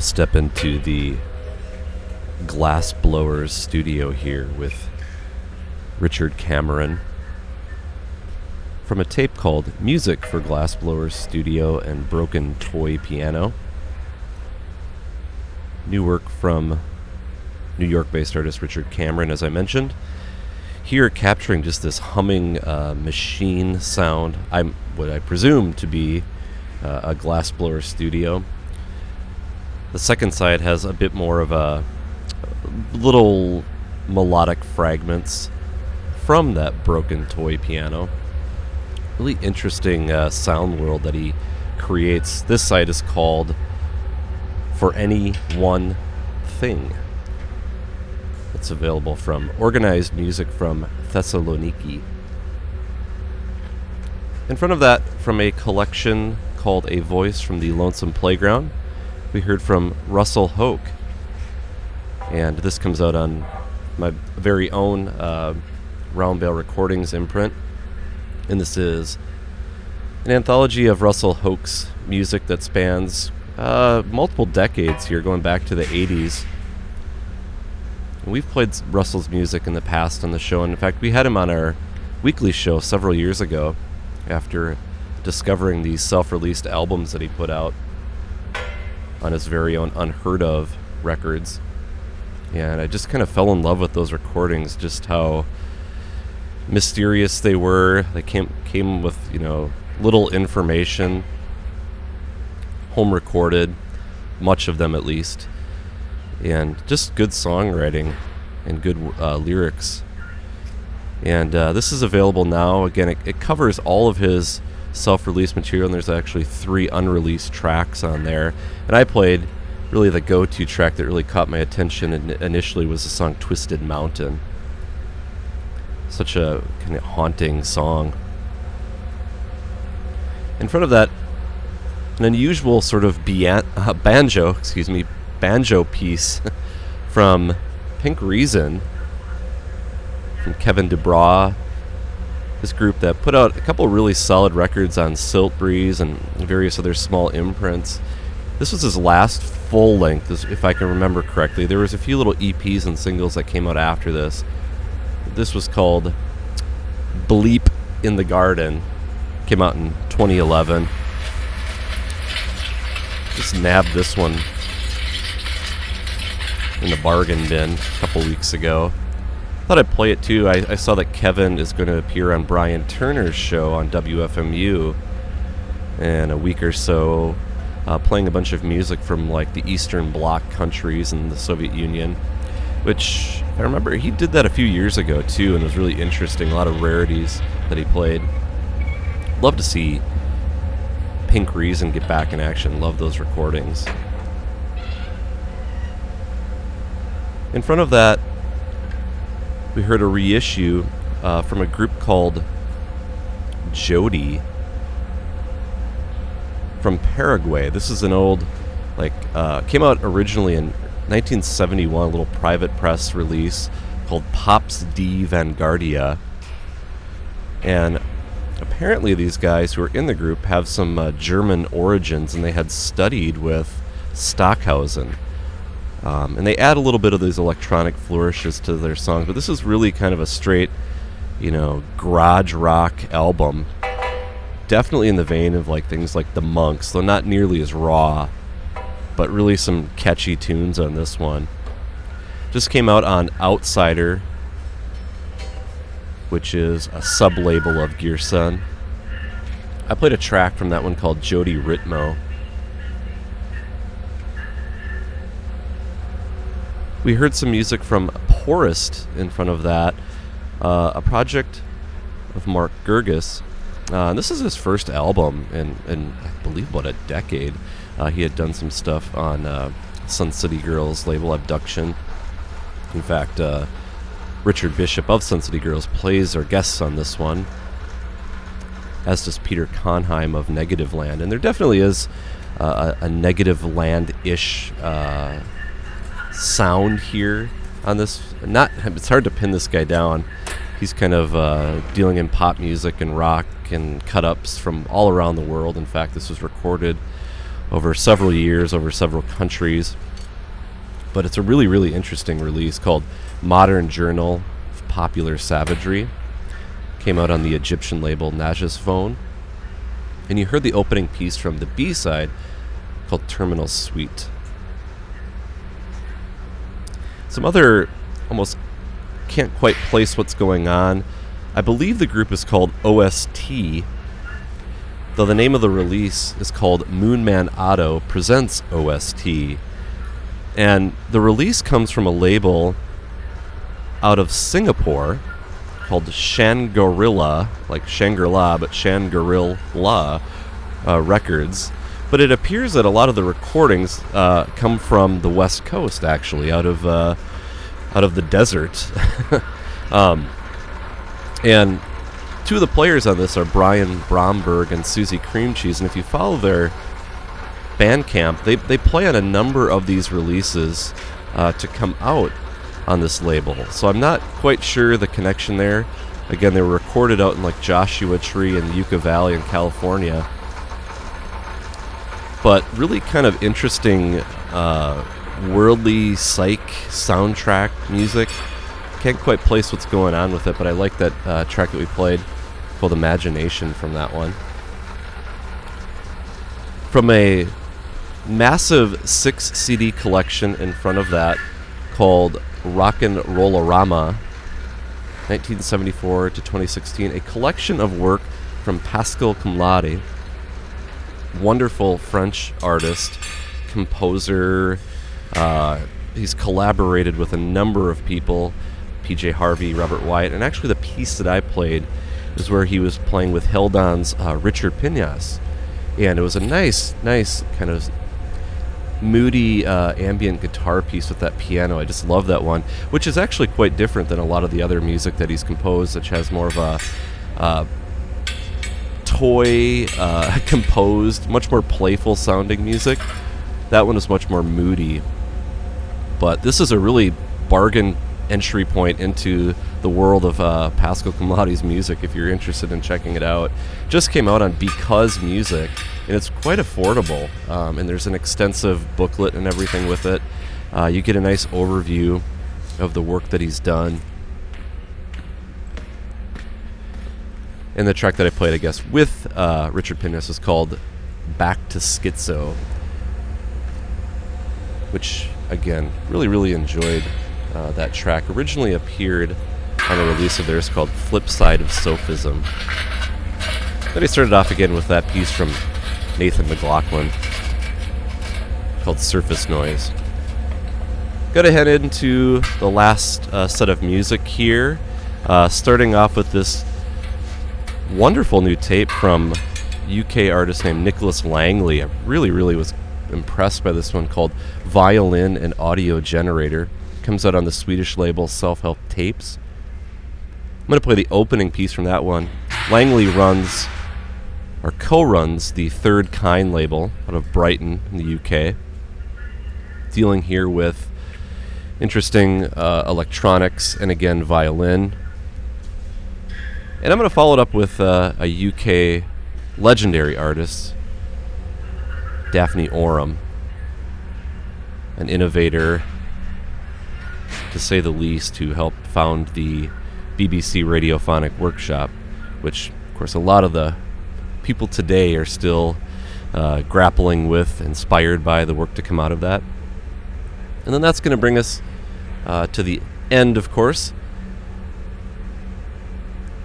step into the Glass Blowers studio here with Richard Cameron from a tape called Music for Glass Blowers Studio and Broken Toy Piano. New work from New York based artist Richard Cameron, as I mentioned. Here, capturing just this humming uh, machine sound. I'm what I presume to be uh, a glassblower studio. The second side has a bit more of a little melodic fragments from that broken toy piano. Really interesting uh, sound world that he creates. This side is called For Any One Thing. It's available from Organized Music from Thessaloniki. In front of that, from a collection called A Voice from the Lonesome Playground, we heard from Russell Hoke. And this comes out on my very own uh, Round Bale Recordings imprint. And this is an anthology of Russell Hoke's music that spans uh, multiple decades here, going back to the 80s. And we've played Russell's music in the past on the show, and in fact, we had him on our weekly show several years ago after discovering these self released albums that he put out on his very own Unheard of records. And I just kind of fell in love with those recordings, just how mysterious they were. They came came with, you know, little information, home recorded, much of them at least, and just good songwriting and good uh, lyrics. And uh, this is available now. Again, it, it covers all of his self release material, and there's actually three unreleased tracks on there. And I played really the go to track that really caught my attention and initially was the song Twisted Mountain. Such a kind of haunting song. In front of that, an unusual sort of uh, banjo, excuse me, banjo piece from Pink Reason from Kevin De Broux. This group that put out a couple really solid records on Siltbreeze and various other small imprints. This was his last full length, if I can remember correctly. There was a few little EPs and singles that came out after this. This was called Bleep in the Garden. Came out in 2011. Just nabbed this one in the bargain bin a couple weeks ago. Thought I'd play it too. I, I saw that Kevin is going to appear on Brian Turner's show on WFMU in a week or so, uh, playing a bunch of music from like the Eastern Bloc countries and the Soviet Union. Which I remember he did that a few years ago too, and it was really interesting. A lot of rarities that he played. Love to see Pink Reason get back in action. Love those recordings. In front of that, we heard a reissue uh, from a group called Jody from Paraguay. This is an old, like, uh, came out originally in 1971, a little private press release called Pops D Vanguardia. And apparently, these guys who are in the group have some uh, German origins and they had studied with Stockhausen. Um, and they add a little bit of these electronic flourishes to their songs, but this is really kind of a straight, you know, garage rock album. Definitely in the vein of like things like the Monks, though not nearly as raw, but really some catchy tunes on this one. Just came out on Outsider, which is a sub label of Guerssen. I played a track from that one called Jody Ritmo. We heard some music from Porest in front of that, uh, a project of Mark Gergis. Uh, this is his first album in, in, I believe, about a decade. Uh, he had done some stuff on uh, Sun City Girls label Abduction. In fact, uh, Richard Bishop of Sun City Girls plays or guests on this one, as does Peter Conheim of Negative Land. And there definitely is uh, a, a Negative Land ish sound here on this. Not it's hard to pin this guy down. He's kind of uh, dealing in pop music and rock and cut ups from all around the world. In fact, this was recorded over several years, over several countries. But it's a really, really interesting release called Modern Journal of Popular Savagery. Came out on the Egyptian label Nashazphone. And you heard the opening piece from the B side called Terminal Suite. Some other almost can't quite place what's going on. I believe the group is called OST, though the name of the release is called Moonman Otto Presents OST. And the release comes from a label out of Singapore called Shangri-La, like Shangri-La, but Shangri-La uh, Records. But it appears that a lot of the recordings uh, come from the West Coast, actually, out of uh, out of the desert. um, and two of the players on this are Brian Bromberg and Susie Cream Cheese, And if you follow their Bandcamp, they, they play on a number of these releases uh, to come out on this label. So I'm not quite sure the connection there. Again, they were recorded out in like Joshua Tree in Yucca Valley in California. But really kind of interesting uh, worldly psych soundtrack music. Can't quite place what's going on with it, but I like that uh, track that we played called Imagination from that one. From a massive six CD collection in front of that called Rock Rockin' Rollorama 1974 to 2016, a collection of work from Pascal Comelade, wonderful French artist, composer. Uh, he's collaborated with a number of people, PJ Harvey, Robert Wyatt, and actually the piece that I played is where he was playing with Heldon's uh, Richard Pinhas, and it was a nice, nice kind of moody uh, ambient guitar piece with that piano. I just love that one, which is actually quite different than a lot of the other music that he's composed, which has more of a uh, toy uh, composed, much more playful sounding music. That one is much more moody. But this is a really bargain entry point into the world of uh, Pascal Comelade's music if you're interested in checking it out. Just came out on Because Music, and it's quite affordable. Um, and there's an extensive booklet and everything with it. Uh, you get a nice overview of the work that he's done. And the track that I played, I guess, with uh, Richard Pinhas is called Back to Schizo, which, again, really, really enjoyed uh, that track. Originally appeared on a release of theirs called Flip Side of Sophism. Then I started off again with that piece from Nathan McLaughlin called Surface Noise. Gotta head into the last uh, set of music here, uh, starting off with this wonderful new tape from UK artist named Nicholas Langley. I really, really was impressed by this one called Violin and Audio Generator. Comes out on the Swedish label Self Help Tapes. I'm going to play the opening piece from that one. Langley runs, or co runs, the Third Kind label out of Brighton in the UK. Dealing here with interesting uh, electronics and again violin. And I'm going to follow it up with uh, a UK legendary artist, Daphne Oram, an innovator, to say the least, who helped found the BBC Radiophonic Workshop, which, of course, a lot of the people today are still uh, grappling with, inspired by the work to come out of that. And then that's going to bring us uh, to the end, of course.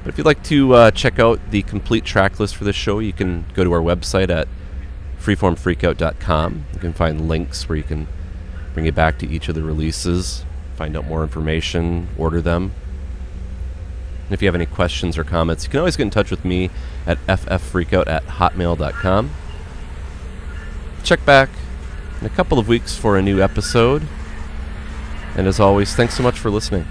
But if you'd like to uh, check out the complete track list for this show, you can go to our website at freeformfreakout.com. You can find links where you can bring it back to each of the releases, find out more information, order them. And if you have any questions or comments, you can always get in touch with me at fffreakout at hotmail.com. Check back in a couple of weeks for a new episode. And as always, thanks so much for listening.